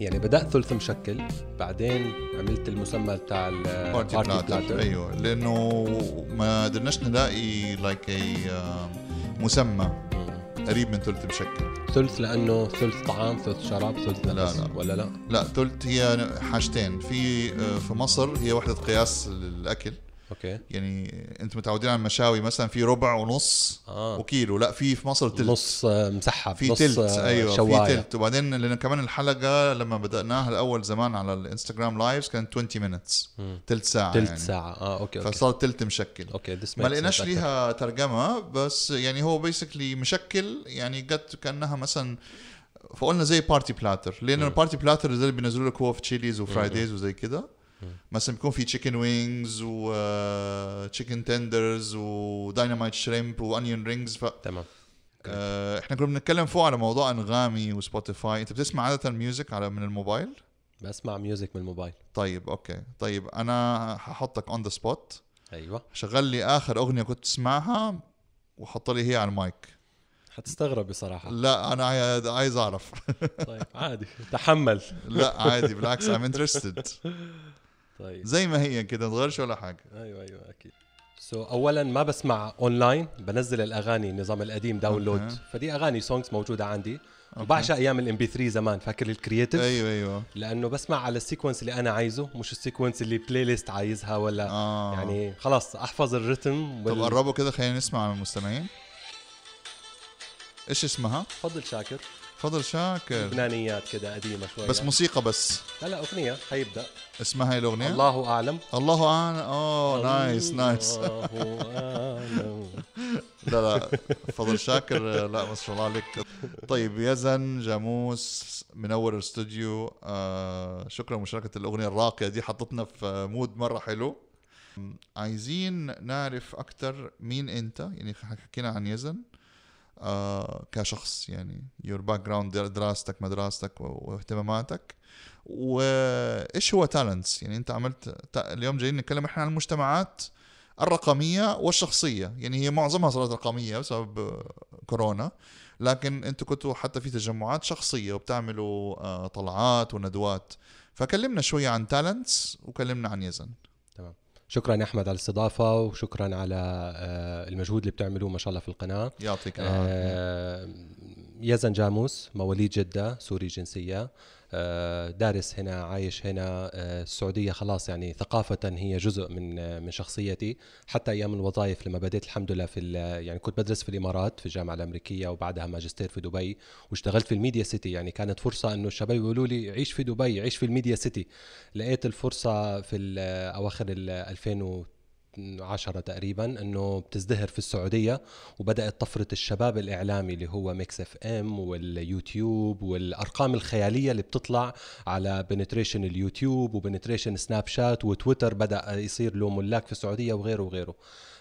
يعني بدأت ثلث مشكل بعدين عملت المسمى بتاع party platter أيوه لأنه ما قدرناش نلاقي like اي مسمى قريب من ثلث مشكل. ثلث لأنه ثلث طعام ثلث شراب ثلث نفس لا لا. ولا لا؟ لا ثلث هي حاجتين. في آه، في مصر هي وحدة قياس للأكل. okay يعني أنتم متعودين على المشاوي مثلا في ربع ونص آه. وكيلو لا في في مصر تلت نص آه، مسحب في نص تلت آه، أيوه في شواية تلت وبعدين لأن كمان الحلقة لما بدأناها الأول زمان على الإنستغرام lives كانت 20 minutes. تلت ساعة تلت يعني. ساعة آه okay okay فصار تلت مشكل okay ما لقيناش ليها ترجمة بس يعني هو basically مشكل يعني جت كأنها مثلا فقلنا زي party platter لأنه مم. ال party platter زي اللي بينزلوا لك هو في تشيليز. وفرايديز وزي كده مثلا بيكون في chicken wings و chicken tenders و dynamite shrimp و onion rings ف تمام. آه، إحنا كنا بنتكلم فوق على موضوع أنغامي وسبوتيفاي انت بتسمع عادة music على من الموبايل؟ بسمع music من الموبايل. طيب okay. طيب أنا هحطك on the spot أيوه. شغل لي آخر أغنية كنت تسمعها وحط لي هي على المايك. حتستغرب بصراحة. لا أنا عاي- عايز أعرف. طيب عادي. تحمل. لا عادي بالعكس I'm interested. طيب. زي ما هي كده تغيرش ولا حاجة. أيوه أيوه أكيد. so so, اولا ما بسمع اونلاين بنزل الأغاني النظام القديم download okay. فدي أغاني songs موجودة عندي. أوكي. وبعشق أيام ال MP3 زمان فاكر ال Creative أيوه أيوه. لأنه بسمع على ال sequence اللي أنا عايزه مش ال sequence اللي playlist عايزها ولا آه. يعني خلاص أحفظ ال rhythm طب قربوا كده خلينا نسمع من المستمعين إيش اسمها؟ تفضل شاكر. تفضل شاكر. لبنانيات كده قديمة شوي بس موسيقى بس. لا لا أغنية حيبدأ. اسمها هي الأغنية؟ الله أعلم. الله أعلم. أوه nice nice الله أعلم. لا لا فضل شاكر. لا ما شاء الله عليك. طيب يزن جاموس منور الاستوديو آه شكرا مشاركة الأغنية الراقية دي حطتنا في mood مرة حلو. عايزين نعرف أكتر مين أنت؟ يعني حكينا عن يزن. آه كشخص يعني your background دراستك مدراستك واهتماماتك. وإيش هو تالنتس يعني أنت عملت اليوم جايين نتكلم إحنا عن المجتمعات الرقمية والشخصية. يعني هي معظمها صارت رقمية بسبب كورونا لكن أنتوا كنتوا حتى في تجمعات شخصية وبتعملوا آه، طلعات وندوات. فكلمنا شوية عن talents وكلمنا عن يزن. شكرا يا أحمد على الاستضافة وشكرا على آه، المجهود اللي بتعملوه ما شاء الله في القناة. يعطيك العافية. آه، يزن جاموس مواليد جدة سوري جنسية. آه، دارس هنا عايش هنا آه، السعودية خلاص يعني ثقافة هي جزء من آه، من شخصيتي. حتى أيام الوظائف لما بديت الحمد لله في يعني كنت بدرس في الإمارات في الجامعة الأمريكية وبعدها ماجستير في دبي واشتغلت في ال Media City. يعني كانت فرصة إنه الشباب يقولوا لي عيش في دبي عيش في ال Media City. لقيت الفرصة في أواخر ال 2010 تقريبا إنه بتزدهر في السعودية وبدأت طفرة الشباب الإعلامي اللي هو Mix FM واليوتيوب والأرقام الخيالية اللي بتطلع على penetration اليوتيوب و penetration سناب شات وتويتر بدأ يصير له ملاك في السعودية وغيره وغيره.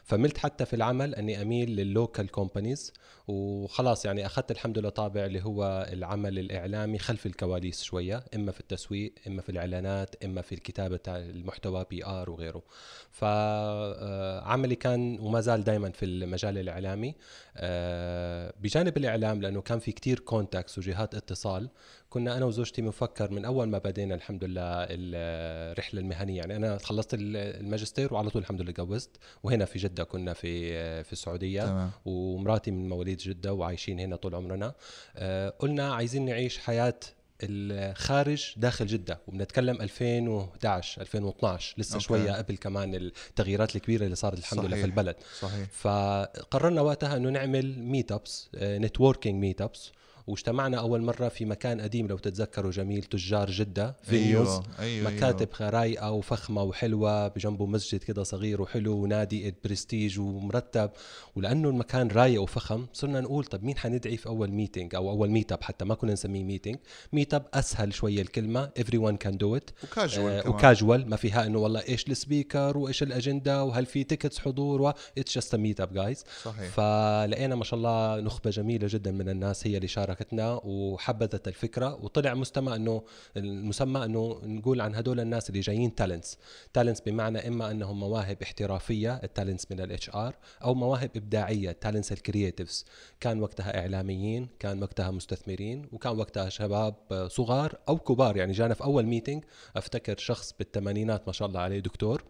فملت حتى في العمل أني أميل لل local companies وخلاص يعني أخذت الحمد لله طابع اللي هو العمل الإعلامي خلف الكواليس شوية إما في التسويق إما في الإعلانات إما في الكتابة المحتوى PR وغيره. فعملي كان وما زال دائما في المجال الإعلامي. آه، بجانب الإعلام لأنه كان في كتير contacts وجهات اتصال كنا أنا وزوجتي بنفكر من أول ما بدينا الحمد لله الرحلة المهنية. يعني أنا خلصت الماجستير وعلى طول الحمد لله تجوزت وهنا في جدة كنا في في السعودية. تمام. ومراتي من مواليد جدة وعايشين هنا طول عمرنا. آه، قلنا عايزين نعيش حياة الخارج داخل جدة. وبنتكلم 2011 2012 لسه okay. شوية قبل كمان التغييرات الكبيرة اللي صارت الحمد لله. في البلد. صحيح. فقررنا وقتها إنه نعمل meetups networking meetups واجتمعنا أول مرة في مكان قديم لو تتذكروا جميل تجار جدة venues أيوه أيوه مكاتب رايقة وفخمة وحلوة بجنبه مسجد كده صغير وحلو ونادي برستيج ومرتب. ولأنه المكان رايق وفخم صرنا نقول طب مين حندعي في أول meeting أو أول meetup حتى ما كنا نسميه meeting meetup أسهل شوية الكلمة everyone can do it و casual آه،. وكاجوال ما فيها إنه والله إيش ال speaker وإيش الاجنده وهل في tickets حضور و it's just meetup guys صحيح. فلقينا ما شاء الله نخبة جميلة جدا من الناس هي اللي شاركت شاركتنا وحبذت الفكرة وطلع مستمع إنه المسمى إنه نقول عن هدول الناس اللي جايين talents talents بمعنى إما إنهم مواهب احترافية ال talents من ال HR أو مواهب إبداعية talents ال creatives كان وقتها إعلاميين كان وقتها مستثمرين وكان وقتها شباب صغار أو كبار. يعني جانا في أول meeting أفتكر شخص بالثمانينات ما شاء الله عليه دكتور.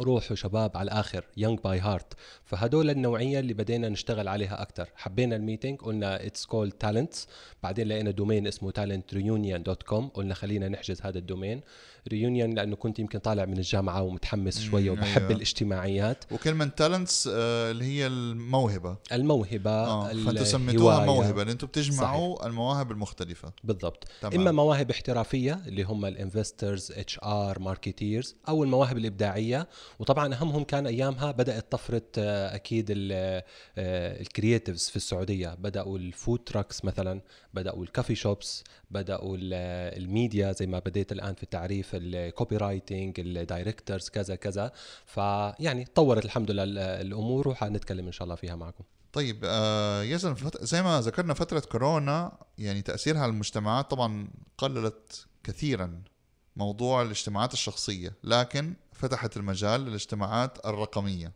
روح وشباب على الآخر young by heart فهدول النوعية اللي بدينا نشتغل عليها أكثر حبينا ال meeting قلنا it's cool talents بعدين لقينا domain اسمه talent reunion dot com قلنا خلينا نحجز هذا ال domain reunion لأنه كنت يمكن طالع من الجامعة ومتحمس شوية وبحب أيوة. الاجتماعيات وكلمه talents آه اللي هي الموهبة الموهبة آه. فانتم سميتوها موهبة أنتم بتجمعوا صحيح. المواهب المختلفة بالضبط تمام. إما مواهب احترافية اللي هم ال investors HR marketers أو المواهب الإبداعية وطبعا أهمهم كان أيامها بدأت طفرة آه، أكيد ال creatives آه، في السعودية بدأوا ال food trucks مثلا بدأوا ال coffee shops بدأوا الميديا زي ما بديت الآن في التعريف ال copywriting ال directors كذا. كذا فيعني تطورت الحمد لله الأمور وحنتكلم إن شاء الله فيها معكم. طيب آه يزن زي ما ذكرنا فترة كورونا يعني تأثيرها على المجتمعات طبعا قللت كثيرا موضوع الاجتماعات الشخصية لكن فتحت المجال للاجتماعات الرقمية.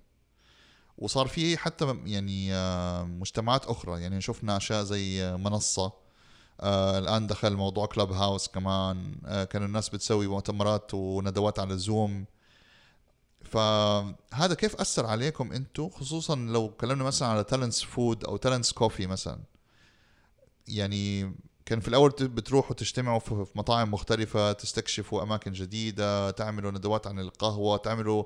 وصار في حتى يعني آه، مجتمعات أخرى يعني شفنا أشياء زي منصة آه الآن دخل موضوع Clubhouse كمان. آه كانوا الناس بتسوي مؤتمرات وندوات على زوم فهذا كيف أثر عليكم أنتم خصوصا لو كلمنا مثلا على Talents Food أو Talents Coffee مثلا. يعني كان في الأول بتروحوا تجتمعوا في مطاعم مختلفة تستكشفوا أماكن جديدة تعملوا ندوات عن القهوة تعملوا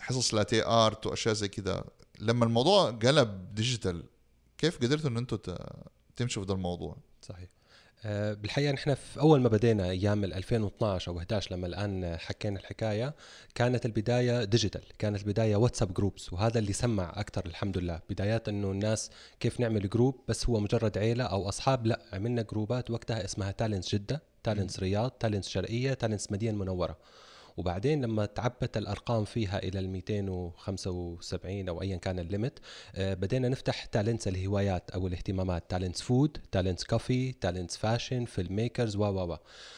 حصص latte art وأشياء زي كذا لما الموضوع قلب digital كيف قدرتوا إن أنتم تمشوا في ده الموضوع. صحيح. آه، بالحقيقة نحن في أول ما بدينا أيام 2012 أو 11 لما الآن حكينا الحكاية كانت البداية digital كانت البداية واتساب groups وهذا اللي سمع أكثر الحمد لله. بدايات إنه الناس كيف نعمل group بس هو مجرد عيلة أو أصحاب لا عملنا جروبات وقتها اسمها Talents جدة Talents رياض Talents شرقية Talents مدينة المنوره وبعدين لما تعبت الأرقام فيها إلى ال 275 أو ايا كان ال limit آه، بدينا نفتح Talents الهوايات أو الاهتمامات Talents Food Talents Coffee Talents Fashion filmmakers و و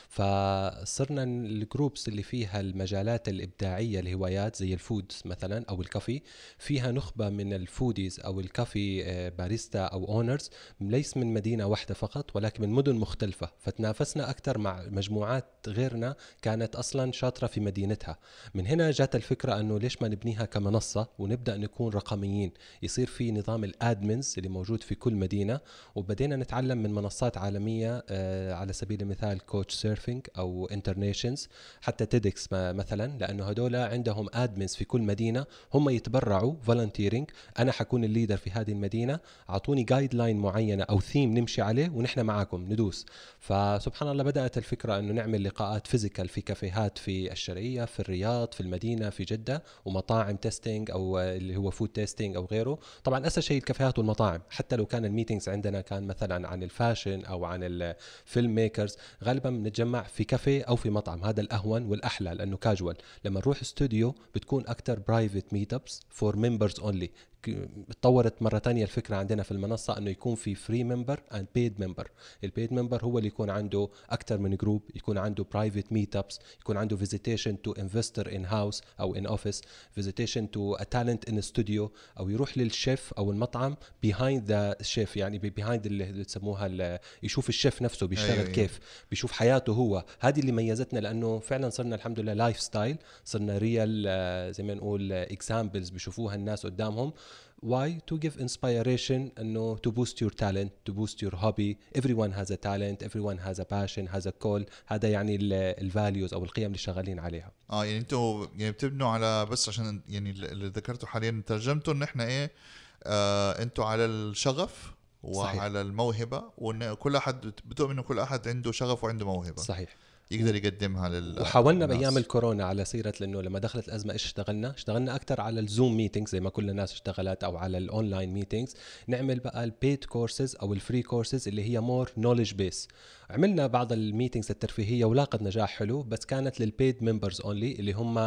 فصرنا ال groups اللي فيها المجالات الإبداعية الهوايات زي ال foodies مثلا أو ال coffee فيها نخبة من ال foodies أو ال coffee آه، باريستا أو owners ليس من مدينة واحدة فقط ولكن من مدن مختلفة. فتنافسنا أكثر مع مجموعات غيرنا كانت أصلا شاطرة في مدينتها. من هنا جات الفكرة أنه ليش ما نبنيها كمنصة ونبدأ نكون رقميين؟ يصير في نظام ال admins اللي موجود في كل مدينة وبدينا نتعلم من منصات عالمية آه، على سبيل المثال Couchsurf surfing أو InterNations حتى TEDx مثلا لأنه هدول عندهم admins في كل مدينة. هم يتبرعوا volunteering أنا حكون ال leader في هذه المدينة. أعطوني guideline معينة أو ثيم نمشي عليه ونحن معاكم ندوس. فسبحان الله بدأت الفكرة أنه نعمل لقاءات physical في كافيهات في الشرقيه في الرياض في المدينة في جدة ومطاعم tasting أو اللي هو food tasting أو غيره. طبعا أسهل شيء الكافيهات والمطاعم. حتى لو كان ال meetings عندنا كان مثلا عن ال fashion أو عن ال filmmakers غالبا بنتجمع نتجمع في كافيه أو في مطعم. هذا الأهون والأحلى لأنه كاجوال لما نروح استوديو بتكون أكثر private meetups for members only تطورت مرة تانية الفكرة عندنا في المنصة إنه يكون في free member and paid member ال paid member هو اللي يكون عنده أكثر من group يكون عنده private meetups يكون عنده visitation to investor in house أو in office visitation to a talent in studio أو يروح للشيف أو المطعم behind the chef يعني behind اللي تسموها يشوف الشيف نفسه بيشتغل أيوة, أيوة. كيف بيشوف حياته هو. هذه اللي ميزتنا لأنه فعلا صرنا الحمد لله lifestyle صرنا real آه، زي ما نقول examples بيشوفوها الناس قدامهم. Why? To give inspiration انه to boost your talent to boost your hobby. Everyone has a talent everyone has a passion has a call هذا يعني الفاليوز أو القيم اللي شغالين عليها. آه يعني أنتوا يعني بتبنوا على بس عشان يعني اللي ذكرته حاليا ترجمته إن إحنا إيه آه أنتوا على الشغف وعلى صحيح. الموهبة وإن كل أحد بتؤمن انه كل أحد عنده شغف وعنده موهبة. صحيح. يقدر يقدمها لل وحاولنا للناس. بأيام الكورونا على سيرة لأنه لما دخلت الأزمة إيش اشتغلنا؟ اشتغلنا أكثر على ال Zoom meetings زي ما كل الناس اشتغلت أو على ال online meetings نعمل بقى ال paid courses أو ال free courses اللي هي more knowledge base عملنا بعض ال meetings الترفيهية ولاقت نجاح حلو بس كانت لل paid members only اللي هم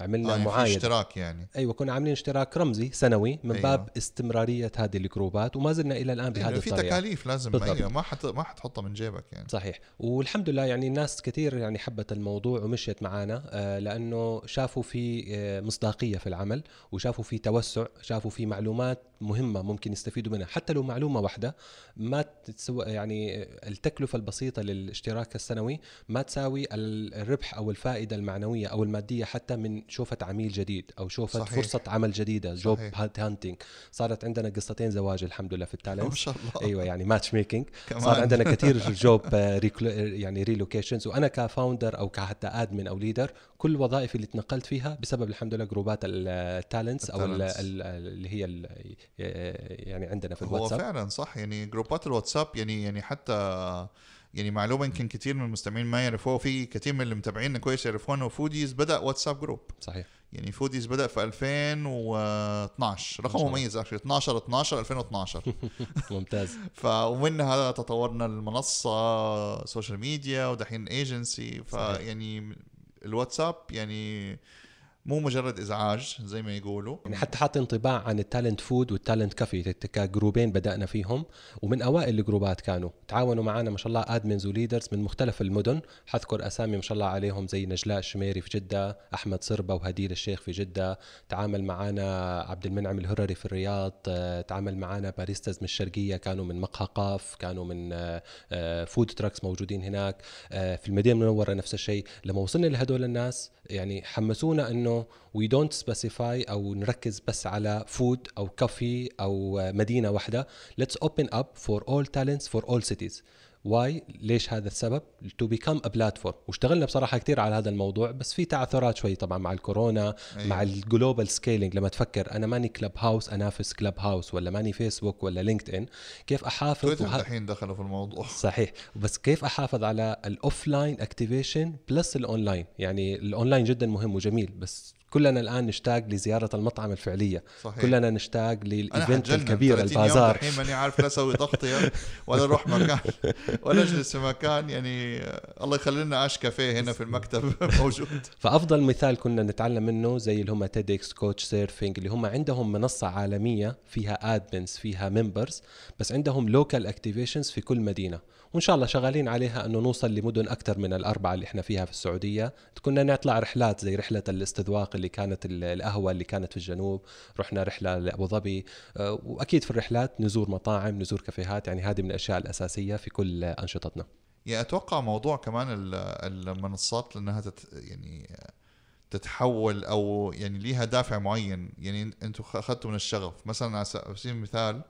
عملنا آه يعني في معايده اشتراك يعني. أيوه كنا عاملين اشتراك رمزي سنوي من أيوة. باب استمرارية هذه الجروبات وما زلنا إلى الآن بهذه لأنه في الطريقة. تكاليف لازم بالضبط. أيوه ما حت ما حتحطها من جيبك يعني. صحيح. والحمد لله يعني الناس كثير يعني حبت الموضوع ومشيت معنا آه، لأنه شافوا في آه، مصداقية في العمل وشافوا في توسع شافوا في معلومات مهمة ممكن يستفيدوا منها. حتى لو معلومة واحدة ما تسوى يعني التكلفة البسيطة للاشتراك السنوي ما تساوي الربح أو الفائدة المعنوية أو المادية حتى من شوفة عميل جديد أو شوفة صحيح. فرصة عمل جديدة job. hunting صارت عندنا قصتين زواج الحمد لله في ما ال Talent شاء الله أيوه يعني matchmaking. صار عندنا كثير job يعني relocations وأنا ك founder أو كحتى admin أو leader كل وظائفي اللي تنقلت فيها بسبب الحمد لله جروبات ال Talents أو ال- ال Talents. ال- اللي هي ال- يعني عندنا في هو الواتساب فعلا صح يعني جروبات الواتساب يعني يعني حتى يعني معلومة يمكن كثير من المستمعين ما يعرفوها في كثير من اللي متابعيننا كويس يعرفوها إنه Foodies بدأ واتساب group صحيح. يعني Foodies بدأ في 2012 رقم. مميز actually 12 12 2012 ممتاز. فمنها تطورنا المنصة social media ودحين ايجنسي. فيعني الواتساب يعني مو مجرد إزعاج زي ما يقولوا. يعني حتى حاط انطباع عن ال Talent Food وال Talent Coffee كجروبين بدأنا فيهم ومن أوائل الجروبات كانوا. تعاونوا معنا ما شاء الله admins و leaders من مختلف المدن. حذكر أسامي ما شاء الله عليهم زي نجلاء الشميري في جدة أحمد صربة وهديل الشيخ في جدة. تعامل معنا عبد المنعم الهرري في الرياض. تعامل معنا baristas من الشرقية كانوا من مقهى قاف كانوا من آه، آه، food trucks موجودين هناك. آه، في المدينة المنورة نفس الشيء. لما وصلنا لهدول الناس يعني حمسونا إنه we don't specify أو نركز بس على food أو coffee أو مدينة واحدة. let's open up for all talents for all cities why ليش هذا السبب؟ to become a platform واشتغلنا بصراحة كثير على هذا الموضوع بس في تعثرات شوي طبعا مع الكورونا أيوة. مع ال global scaling لما تفكر أنا ماني Clubhouse انافس Clubhouse ولا ماني فيسبوك ولا LinkedIn كيف أحافظ؟ تويتر وه- الحين دخلوا في الموضوع. صحيح. بس كيف أحافظ على ال offline activation plus ال online يعني الاونلاين جدا مهم وجميل بس كلنا الآن نشتاق لزيارة المطعم الفعلية. صحيح. كلنا نشتاق لل event الكبير 30 يوم البازار. الحين ماني عارف لا أسوي تغطيه ولا أروح مكان ولا أجلس في مكان يعني الله يخلي لنا اش كافيه هنا في المكتب موجود. فأفضل مثال كنا نتعلم منه زي اللي هم تيدكس كوتش سيرفينج اللي هم عندهم منصة عالمية فيها ادمنز فيها ممبرز بس عندهم local activations في كل مدينة. وإن شاء الله شغالين عليها إنه نوصل لمدن أكثر من الأربعة اللي إحنا فيها في السعودية. كنا نطلع رحلات زي رحلة الاستذواق اللي كانت ال- القهوة اللي كانت في الجنوب. رحنا رحلة لأبو ظبي. أه، وأكيد في الرحلات نزور مطاعم نزور كافيهات. يعني هذه من الأشياء الأساسية في كل أنشطتنا. يعني أتوقع موضوع كمان ال- المنصات لأنها تت يعني تتحول أو يعني ليها دافع معين. يعني أنتم اخذتوا من الشغف. مثلا على سبيل المثال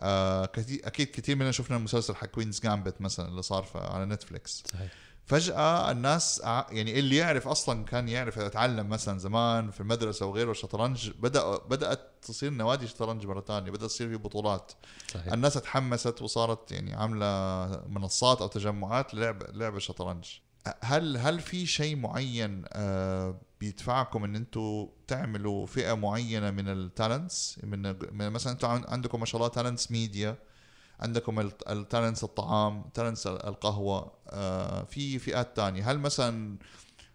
آه أكيد كثير مننا شفنا المسلسل حق Queen's Gambit مثلا اللي صار على نتفليكس صحيح. فجأة الناس يعني اللي يعرف أصلا كان يعرف يتعلم مثلا زمان في المدرسة وغيره الشطرنج بدأ بدأت تصير نوادي شطرنج مرة ثانية بدأت تصير في بطولات. صحيح. الناس تحمست وصارت يعني عاملة منصات أو تجمعات للعب لعب الشطرنج هل هل في شيء معين آه، بيدفعكم إن أنتم تعملوا فئة معينة من ال talents من مثلا أنتم عن- عندكم ما شاء الله talents media عندكم ال talents الطعام talents القهوة آه، في فئات تانية. هل مثلا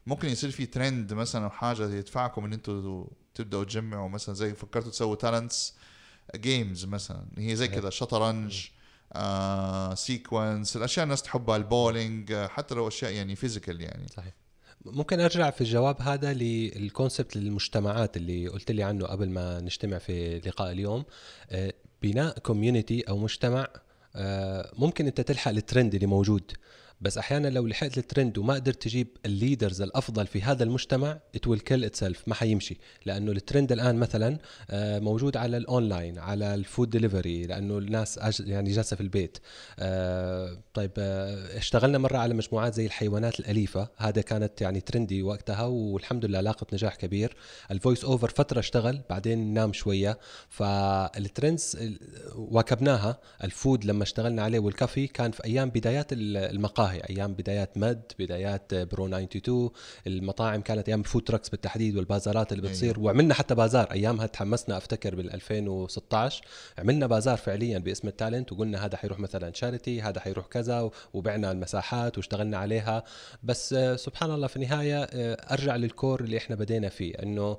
ممكن يصير في ترند مثلا أو حاجة يدفعكم إن أنتم تبدأوا تجمعوا مثلا زي فكرتوا تسووا talents games مثلا هي زي. كذا شطرنج آه sequence الأشياء الناس تحبها البولينج آه، حتى لو أشياء يعني physical يعني. صحيح. ممكن أرجع في الجواب هذا لل concept للمجتمعات اللي قلت لي عنه قبل ما نجتمع في لقاء اليوم. آه، بناء community أو مجتمع آه، ممكن أنت تلحق الترند اللي موجود. بس أحيانا لو لحقت الترند وما قدرت تجيب ال leaders الأفضل في هذا المجتمع it will kill itself ما حيمشي. لأنه الترند الآن مثلا آه، موجود على الأونلاين على ال food delivery لأنه الناس يعني جالسة في البيت. آه، طيب آه، اشتغلنا مرة على مجموعات زي الحيوانات الأليفة. هذا كانت يعني trendy وقتها والحمد لله لاقت نجاح كبير. ال voice over فترة اشتغل بعدين نام شوية. فال trends ال- واكبناها. ال food لما اشتغلنا عليه والكافي كان في أيام بدايات ال- المقاهي. المقاهي أيام بدايات مد بدايات برو 92 المطاعم كانت أيام food trucks بالتحديد والبازارات اللي بتصير أيوة. وعملنا حتى بازار أيامها تحمسنا أفتكر بال 2016 عملنا بازار فعليا باسم التالنت وقلنا هذا حيروح مثلا charity هذا حيروح كذا وبعنا المساحات واشتغلنا عليها بس سبحان الله في النهاية آه، أرجع لل core اللي إحنا بدينا فيه إنه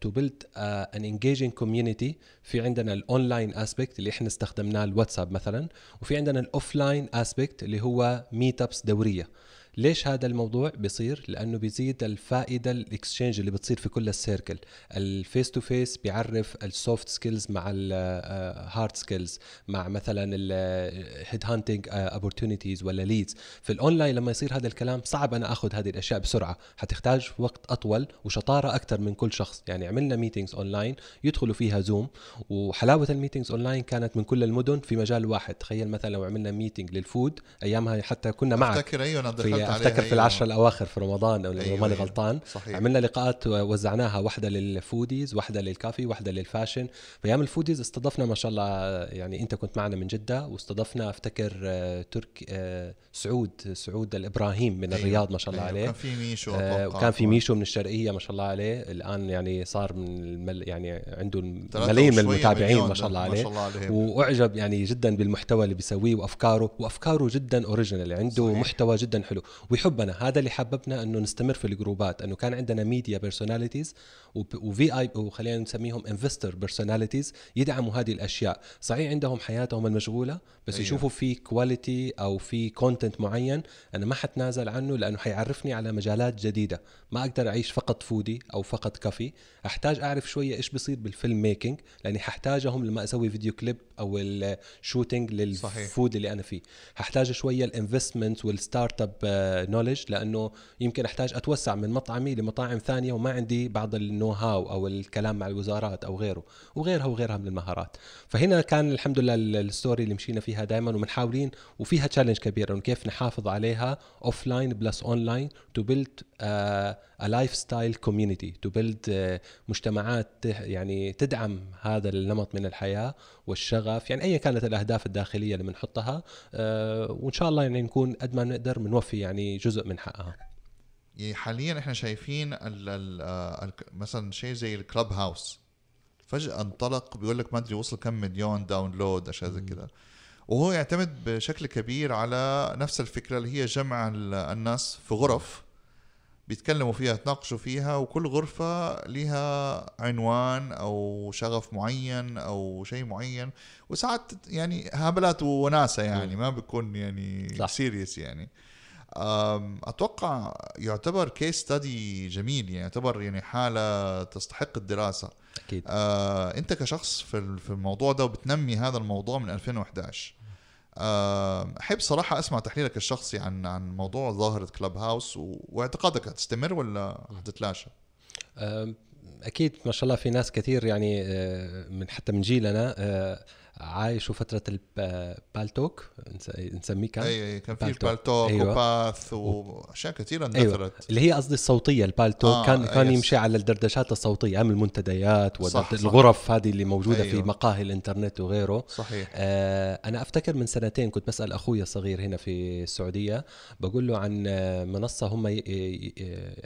to build an engaging community في عندنا ال online aspect اللي إحنا استخدمناه الواتساب مثلا وفي عندنا ال offline aspect اللي هو meetups دورية. ليش هذا الموضوع بيصير؟ لأنه بيزيد الفائدة ال exchange اللي بتصير في كل ال circle ال face to face بيعرف ال soft skills مع ال hard skills مع مثلا ال head hunting opportunities ولا leads في الاونلاين لما يصير هذا الكلام صعب أنا آخذ هذه الأشياء بسرعة. حتحتاج وقت أطول وشطارة أكثر من كل شخص. يعني عملنا meetings online يدخلوا فيها زوم وحلاوة ال meetings online كانت من كل المدن في مجال واحد. تخيل مثلا لو عملنا meeting لل food أيامها حتى كنا معك. أفتكر أيوه في افتكر في أيوة. العشر الأواخر في رمضان أو أيوة، ماني أيوة. غلطان صحيح عملنا لقاءات وزعناها واحدة لل foodies واحدة للكافي واحدة لل fashion فايام ال foodies استضفنا ما شاء الله يعني أنت كنت معنا من جدة واستضفنا أفتكر آه، ترك آه، سعود سعود الإبراهيم من أيوة. الرياض ما شاء الله أيوة. عليه كان في ميشو آه،. وكان في ميشو من الشرقية ما شاء الله عليه الآن يعني صار من المل يعني عنده ملايين من المتابعين ما شاء الله. عليه ما شاء الله عليه وأعجب يعني جدا بالمحتوى اللي بيسويه وأفكاره وأفكاره جدا original عنده. صحيح. محتوى جدا حلو ويحبنا هذا اللي حببنا إنه نستمر في الجروبات إنه كان عندنا media personalities وفي اي وخلينا نسميهم investor personalities يدعموا هذه الأشياء صحيح عندهم حياتهم المشغولة بس أيوة. يشوفوا في quality أو في content معين أنا ما حتنازل عنه لأنه حيعرفني على مجالات جديدة ما أقدر أعيش فقط foodie أو فقط كافي أحتاج أعرف شوية إيش بيصير بال film making لأني ححتاجهم لما أسوي video clip أو ال shooting صحيح. لل food اللي أنا فيه ححتاج شوية ال investment وال start up knowledge لأنه يمكن أحتاج أتوسع من مطعمي لمطاعم ثانية وما عندي بعض ال know how أو الكلام مع الوزارات أو غيره وغيرها وغيرها من المهارات. فهنا كان الحمد لله ال- ال story اللي مشينا فيها دائما ومنحاولين وفيها challenge كبير إنه كيف نحافظ عليها offline plus online to build a lifestyle community to build مجتمعات يعني تدعم هذا النمط من الحياة والشغف. يعني ايا كانت الأهداف الداخلية اللي بنحطها آه، وإن شاء الله يعني نكون قد ما نقدر بنوفي يعني جزء من حقها. يعني حاليا إحنا شايفين ال ال ال مثلا شيء زي الكلب هاوس فجأة انطلق بيقول لك ما أدري وصل كم مليون داونلود أشياء زي كذا وهو يعتمد بشكل كبير على نفس الفكرة اللي هي جمع ال- الناس في غرف. بيتكلموا فيها يتناقشوا فيها وكل غرفة لها عنوان أو شغف معين أو شيء معين. وساعات يعني هبلات وناسة يعني ما بيكون يعني صح. serious يعني. أم، أتوقع يعتبر case study جميل يعني يعتبر يعني حالة تستحق الدراسة. أكيد. آه، أنت كشخص في ال- في الموضوع ده وبتنمي هذا الموضوع من 2011 آه، أحب صراحة أسمع تحليلك الشخصي عن عن موضوع ظاهرة كلوب هاوس واعتقادك هتستمر ولا حتتلاشى؟ أم، أكيد ما شاء الله في ناس كثير يعني آه، من حتى من جيلنا آه، عايشوا فتره البالتوك نسميه كان اي اي كان في بالتوك. البالتوك أيوة. وباث وأشياء كثيرة أيوه اندثرت اللي هي قصدي الصوتية البالتوك آه، كان كان. يمشي على الدردشات الصوتية أيام المنتديات. والغرف هذه اللي موجودة أيوة. في مقاهي الإنترنت وغيره صحيح آه، أنا أفتكر من سنتين كنت بسأل أخوي الصغير هنا في السعودية بقول له عن منصة هم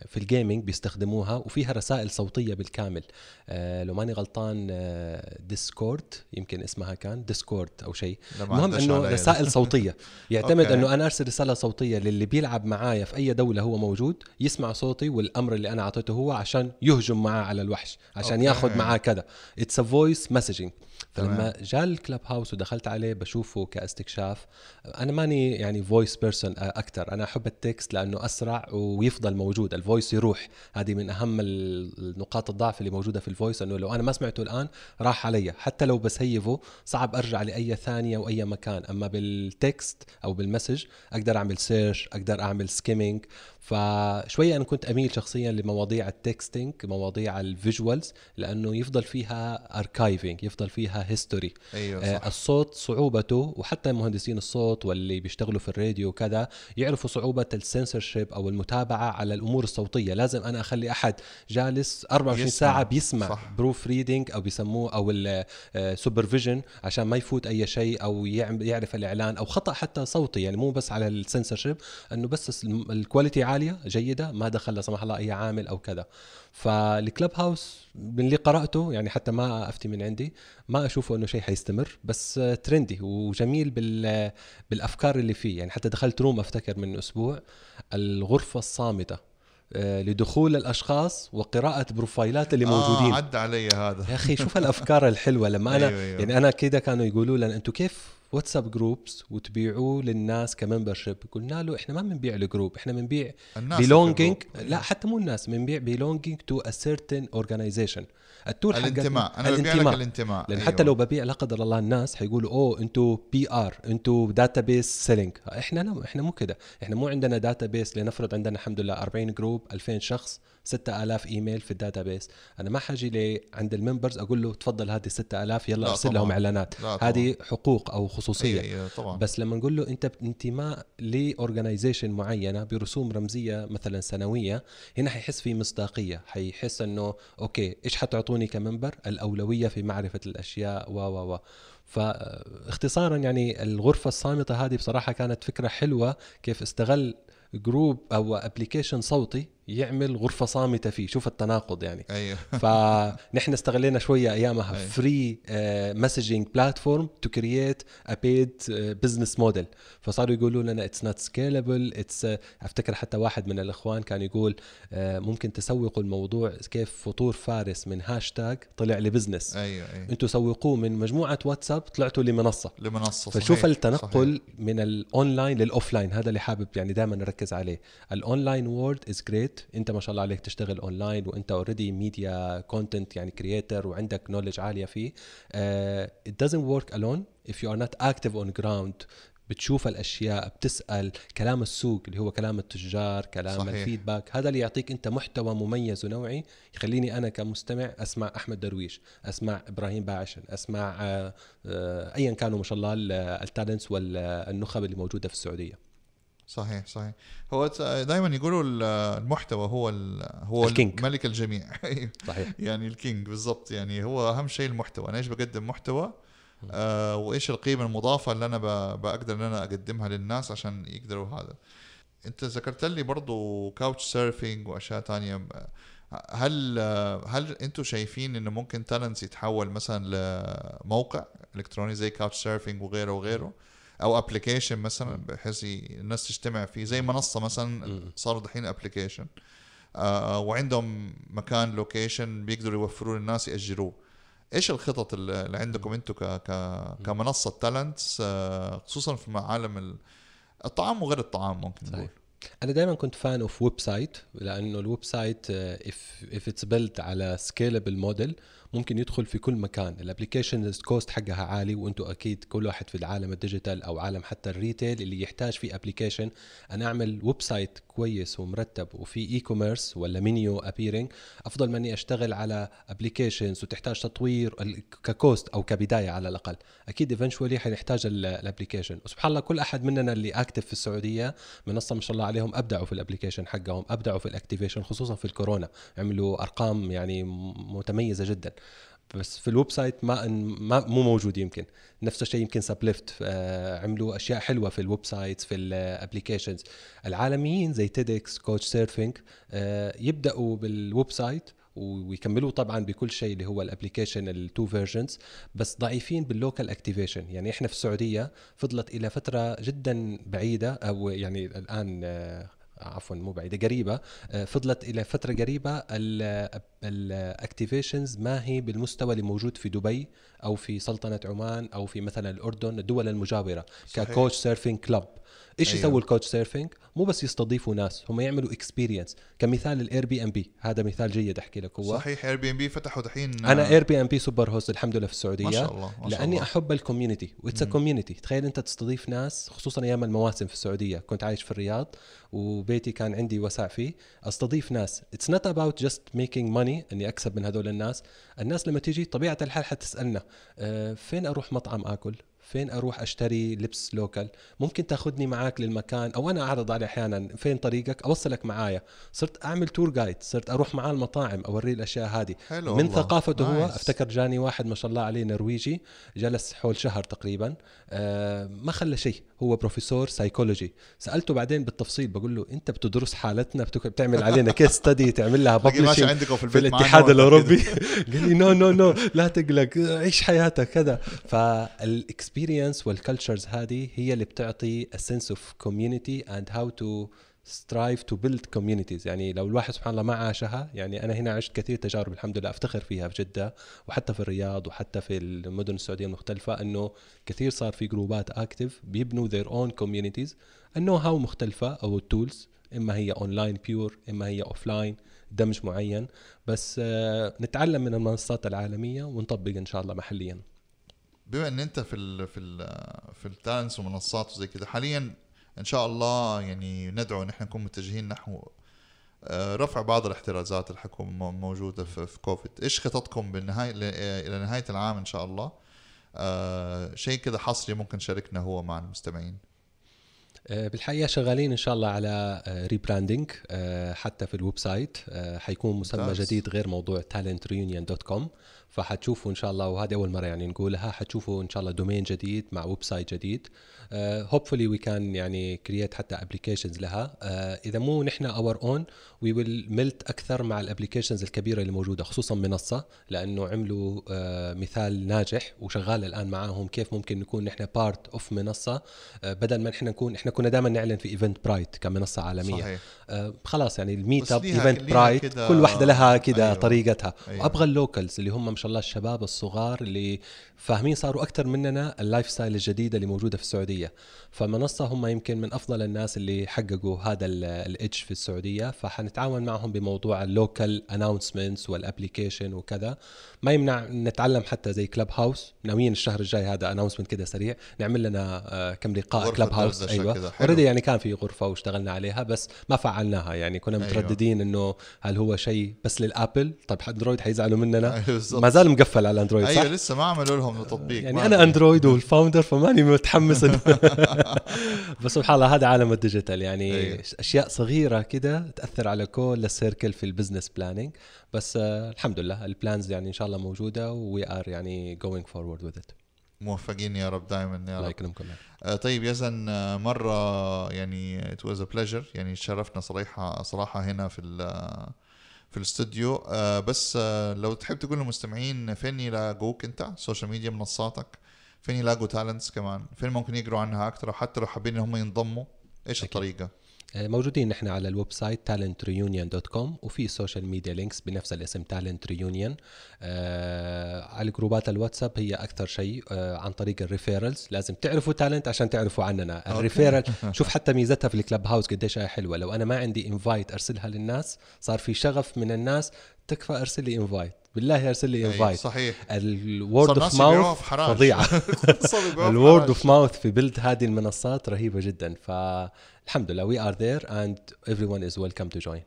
في ال gaming بيستخدموها وفيها رسائل صوتية بالكامل آه، لو ماني غلطان آه، ديسكورد يمكن اسمها كان ديسكورد أو شيء المهم إنه. رسائل صوتية يعتمد. إنه أنا أرسل رسالة صوتية للي بيلعب معايا في أي دولة هو موجود يسمع صوتي والأمر اللي أنا أعطيته هو عشان يهجم معاه على الوحش عشان أوكي. ياخذ معاه كذا it's a voice messaging. فلما جاء الكلوب هاوس ودخلت عليه بشوفه كاستكشاف أنا ماني يعني voice person أكثر أنا أحب ال text لأنه أسرع ويفضل موجود. ال voice يروح. هذه من أهم ال- النقاط الضعف اللي موجودة في ال voice إنه لو أنا ما سمعته الآن راح علي. حتى لو ب save ـه صعب أرجع لأي ثانية واي مكان. أما بال text أو بال message أقدر أعمل search أقدر أعمل skimming فشوية أنا كنت أميل شخصيا لمواضيع ال texting مواضيع ال visuals لأنه يفضل فيها archiving يفضل فيها history صح. آه الصوت صعوبته وحتى مهندسين الصوت واللي بيشتغلوا في الراديو وكذا يعرفوا صعوبة السنسورشيب أو المتابعة على الأمور الصوتية لازم أنا أخلي أحد جالس 24 يسمع. ساعة بيسمع صح. proofreading أو بيسموه أو ال supervision عشان ما يفوت أي شيء أو يعم- يعرف الإعلان أو خطأ حتى صوتي يعني مو بس على السنسورشيب إنه بس ال quality عاليه جيدة ما دخل لا سمح الله أي عامل أو كذا. فالكلوب هاوس من اللي قرأته يعني حتى ما أفتي من عندي ما أشوفه إنه شيء حيستمر بس آه، trendy وجميل بال بالأفكار اللي فيه. يعني حتى دخلت room أفتكر من أسبوع الغرفة الصامتة آه، لدخول الأشخاص وقراءة بروفايلات اللي موجودين. آه عدى علي هذا. يا أخي شوف الأفكار الحلوة لما أنا أيوة أيوة. يعني أنا كده كانوا يقولوا لنا أنتم كيف واتساب groups وتبيعوه للناس ك membership. قلنا له إحنا ما بنبيع ال group إحنا بنبيع ال group. لا حتى مو الناس بنبيع to a certain organization. التور حق الانتماء. أنا ببيع لك الانتماء. لأن أيوة. حتى لو ببيع لا قدر الله الناس حيقولوا أوه أنتوا PR أنتوا database selling إحنا لا إحنا مو كده. إحنا مو عندنا database لنفرض عندنا الحمد لله 40 group 2000 شخص. 6000 إيميل في ال database أنا ما حاجي لي عند ال members أقول له تفضل هذه 6000 يلا لا أرسل. لهم إعلانات. هذه حقوق أو خصوصية. أيوة أيوة طبعا. بس لما نقول له أنت انتماء ل organization معينة برسوم رمزية مثلا سنوية هنا حيحس في مصداقية. حيحس إنه أوكي إيش حتعطوني ك member الأولوية في معرفة الأشياء و و و. فاختصارا يعني الغرفة الصامتة هذه بصراحة كانت فكرة حلوة كيف استغل group أو application صوتي يعمل غرفة صامتة فيه. شوف التناقض يعني. أيوه. فنحن استغلينا شوية أيامها. free messaging platform to create a paid business model فصاروا يقولوا لنا it's not scalable it's أفتكر حتى واحد من الإخوان كان يقول آه، ممكن تسوقوا الموضوع كيف فطور فارس من هاشتاج طلع ل business أيوه أيوه. أنتوا سوقوه من مجموعة واتساب طلعتوا لمنصة. لمنصة فشوف صحيح، التنقل صحيح. من الاونلاين لل offline هذا اللي حابب يعني دائما نركز عليه. ال online world is great انت ما شاء الله عليك تشتغل اونلاين وانت already media content يعني creator وعندك knowledge عالية فيه. Uh, it doesn't work alone. If you are not active on ground بتشوف الأشياء بتسأل كلام السوق اللي هو كلام التجار كلام صحيح. ال feedback هذا اللي يعطيك انت محتوى مميز ونوعي يخليني أنا كمستمع أسمع أحمد درويش أسمع إبراهيم باعشن أسمع آه، آه، ايا كانوا ما شاء الله ال- التالنتس والنخب اللي موجودة في السعودية. صحيح صحيح. هو دائما يقولوا ال- المحتوى هو هو ال king. ملك الجميع. صحيح. يعني ال king بالضبط. يعني هو أهم شيء المحتوى. أنا إيش بقدم محتوى؟ آه وإيش القيمة المضافة اللي أنا بقدر إن أنا أقدمها للناس عشان يقدروا هذا. أنت ذكرت لي برضو كاوتش سيرفينج وأشياء تانية. هل هل أنتم شايفين إنه ممكن تالنتس يتحول مثلا لموقع إلكتروني زي كاوتش سيرفينج وغيره وغيره؟ أو application مثلا بحيث الناس تجتمع فيه. زي منصة مثلا. صار دحين application آه وعندهم مكان location بيقدروا يوفروا للناس يأجروه. إيش الخطط اللي عندكم أنتم ك ك كمنصة تالنتس آه خصوصا في عالم ال- الطعام وغير الطعام ممكن صحيح. نقول؟ أنا دائما كنت fan of website لأنه ال website if if it's build على scalable model ممكن يدخل في كل مكان. ال application cost حقها عالي وأنتم أكيد كل واحد في العالم ال digital أو عالم حتى ال retail اللي يحتاج فيه application أنا أعمل website كويس ومرتب وفي e-commerce ولا menu appearing أفضل مني أشتغل على applications وتحتاج تطوير ك cost أو كبداية على الأقل. أكيد eventually حنحتاج ال application وسبحان الله كل أحد مننا اللي active في السعودية منصة ما شاء الله عليهم أبدعوا في ال application حقهم أبدعوا في ال activation خصوصا في الكورونا. عملوا أرقام يعني متميزة جدا. بس في ال website ما, ما مو موجود يمكن. نفس الشيء يمكن سابليفت آه عملوا أشياء حلوة في ال websites في ال applications العالميين زي TEDx Couchsurfing آه يبدأوا بال website ويكملوا طبعا بكل شيء اللي هو ال application ال two versions بس ضعيفين بال local activation يعني إحنا في السعودية فضلت إلى فترة جدا بعيدة أو يعني الآن آه، عفوا مو بعيدة قريبة. آه، فضلت إلى فترة قريبة ال activations ما هي بالمستوى اللي موجود في دبي. أو في سلطنة عمان أو في مثلا الأردن الدول المجاورة صحيح. ك Couchsurfing club إيش أيوه. يسوي ال Couchsurfing مو بس يستضيفوا ناس هم يعملوا experience كمثال ال Airbnb هذا مثال جيد أحكي لك هو. صحيح Airbnb فتحوا دحين أنا اير bnb super host الحمد لله في السعودية. ما شاء الله ما شاء لأني الله. احب ال community what's community تخيل أنت تستضيف ناس خصوصا أيام المواسم في السعودية. كنت عايش في الرياض وبيتي كان عندي وسع فيه. أستضيف ناس. It's not about just making money إني أكسب من هذول الناس. الناس لما تيجي طبيعة الحال حتسألنا. فين أروح مطعم آكل؟ فين أروح أشتري لبس local؟ ممكن تاخذني معاك للمكان أو أنا اعرض عليه أحيانا فين طريقك؟ أوصلك معايا. صرت أعمل tour guide صرت أروح معاه المطاعم اوريه الأشياء هذه. حلو من والله. ثقافته هو nice. أفتكر جاني واحد ما شاء الله عليه نرويجي جلس حول شهر تقريبا. آه ما خلى شيء هو بروفيسور سايكولوجي سألته بعدين بالتفصيل بقول له أنت بتدرس حالتنا بتعمل علينا case study تعمل لها publishing عندكم في في الاتحاد الأوروبي؟ قال لي no no no لا تقلق عيش حياتك. كذا. فال experience وال cultures هذه هي اللي بتعطي sense of community and how to strive to build communities. يعني لو الواحد سبحان الله ما عاشها يعني أنا هنا عشت كثير تجارب الحمد لله أفتخر فيها في جدة وحتى في الرياض وحتى في المدن السعودية المختلفة إنه كثير صار في جروبات active بيبنوا their own communities. ال know how مختلفة أو ال tools إما هي online pure إما هي offline دمج معين. بس آه، نتعلم من المنصات العالمية ونطبق إن شاء الله محليا. بما إن أنت في ال في ال في ال talents ومنصات وزي كده حاليا إن شاء الله يعني ندعو إن إحنا نكون متجهين نحو آه، رفع بعض الاحترازات اللي حتكون مو- موجودة في, في كوفيد. إيش خططكم بالنهاية إلى نهاية العام إن شاء الله؟ آه شيء كده حصري ممكن شاركنا هو مع المستمعين. بالحقيقة شغالين إن شاء الله على rebranding حتى في ال website. آه، حيكون مسمى. جديد غير موضوع talentreunion.com فحتشوفوا إن شاء الله وهذه أول مرة يعني نقولها. حتشوفوا إن شاء الله domain جديد مع website جديد. hopefully we can يعني create حتى applications لها. آه، إذا مو نحن our own we will melt أكثر مع ال applications الكبيرة اللي موجودة خصوصا منصة لأنه عملوا آه، مثال ناجح وشغال الآن معاهم كيف ممكن نكون نحن part of منصة. آه، بدل ما نحن نكون إحنا كنا دائما نعلن في Eventbrite كمنصة عالمية صحيح آه، خلاص يعني ال Meetup Eventbrite كل واحدة لها كده أيوة. طريقتها أيوة. وأبغى ال locals اللي هم ما شاء الله الشباب الصغار اللي فاهمين صاروا أكثر مننا ال lifestyle الجديده اللي موجودة في السعودية. فمنصة هم يمكن من أفضل الناس اللي حققوا هذا ال edge في السعودية. فحنتعاون معهم بموضوع ال local announcements وال application وكذا. ما يمنع نتعلم حتى زي Clubhouse ناويين الشهر الجاي هذا announcement كده سريع. نعمل لنا آه، كم لقاء Clubhouse. أيوه. already يعني كان في غرفة واشتغلنا عليها بس ما فعلناها. يعني كنا أيوة. مترددين إنه هل هو شيء بس للآبل؟ طيب اندرويد حيزعلوا مننا. أيوة. ما زال مقفل على الاندرويد صح؟ أيوه لسه ما عملوا لهم التطبيق يعني ما أنا. أندرويد وال founder فماني متحمس إنه- بس سبحان الله هذا عالم ال digital. يعني أيوة. أشياء صغيرة كده تأثر على كل ال circle في ال business planning بس آه الحمد لله ال plans يعني إن شاء الله موجودة we are يعني going forward with it موفقين يا رب دائما يا الله رب. يكرمكم آه، طيب يزن آه، مرة يعني it was a pleasure. يعني شرفنا صراحة صراحة هنا في في الاستوديو. آه، بس آه، لو تحب تقول للمستمعين فين يلاقوك انت؟ Social media منصاتك. فين يلاقوا talents كمان؟ فين ممكن يقروا عنها أكثر؟ وحتى لو حابين إن هم ينضموا إيش أكيد. آه، موجودين نحن على ال website talentreunion.com وفي social media links بنفس الاسم talent reunion آه على جروبات الواتساب هي أكثر شيء آه عن طريق ال referrals لازم تعرفوا talent عشان تعرفوا عننا. ال referral شوف حتى ميزتها في ال Clubhouse قديش هي حلوة. لو أنا ما عندي invite أرسلها للناس صار في شغف من الناس تكفى أرسل لي invite بالله ارسل لي invite صحيح. ال word of mouth. فظيعة. ال word. of mouth في build هذه المنصات رهيبة جدا. فالحمد لله we are there and everyone is welcome to join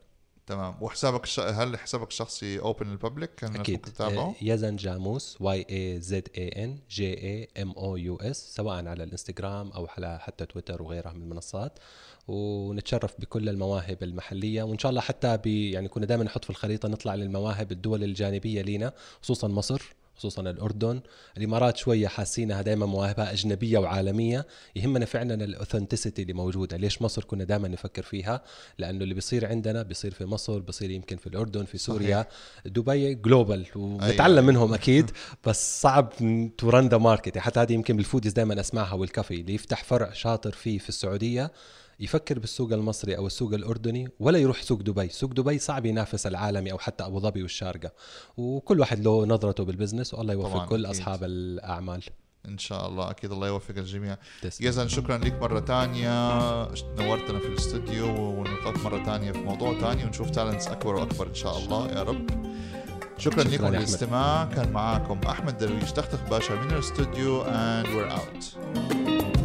تمام. وحسابك الش... هل حسابك الشخصي open لل public أكيد. تتابعه؟ يزن جاموس Y A Z A N J A M O U S سواء على الإنستغرام أو على حتى تويتر وغيرها من المنصات. ونتشرف بكل المواهب المحلية وإن شاء الله حتى ب يعني كنا دائما نحط في الخريطة نطلع للمواهب الدول الجانبية لينا خصوصا مصر. خصوصا الأردن. الإمارات شوية حاسينها دائما مواهبها أجنبية وعالمية. يهمنا فعلا ال authenticity اللي موجودة. ليش مصر كنا دائما نفكر فيها؟ لأنه اللي بيصير عندنا بيصير في مصر بيصير يمكن في الأردن في سوريا. دبي global ونتعلم أيوة. منهم أكيد. بس صعب to run the market حتى هذه يمكن بال foodies دائما أسمعها والكافي. اللي يفتح فرع شاطر فيه في السعودية يفكر بالسوق المصري أو السوق الأردني ولا يروح سوق دبي، سوق دبي صعب ينافس العالمي أو حتى أبو ظبي والشارقة، وكل واحد له نظرته بالبزنس والله يوفق طبعاً، كل أكيد. أصحاب الأعمال. إن شاء الله أكيد الله يوفق الجميع. يزن شكرا لك مرة تانية نورتنا في الاستوديو ونلقاك مرة تانية في موضوع تاني ونشوف talents أكبر وأكبر إن شاء الله يا رب شكرا, شكراً لكم. للاستماع كان معاكم أحمد درويش تختخ باشا من الاستوديو and we're out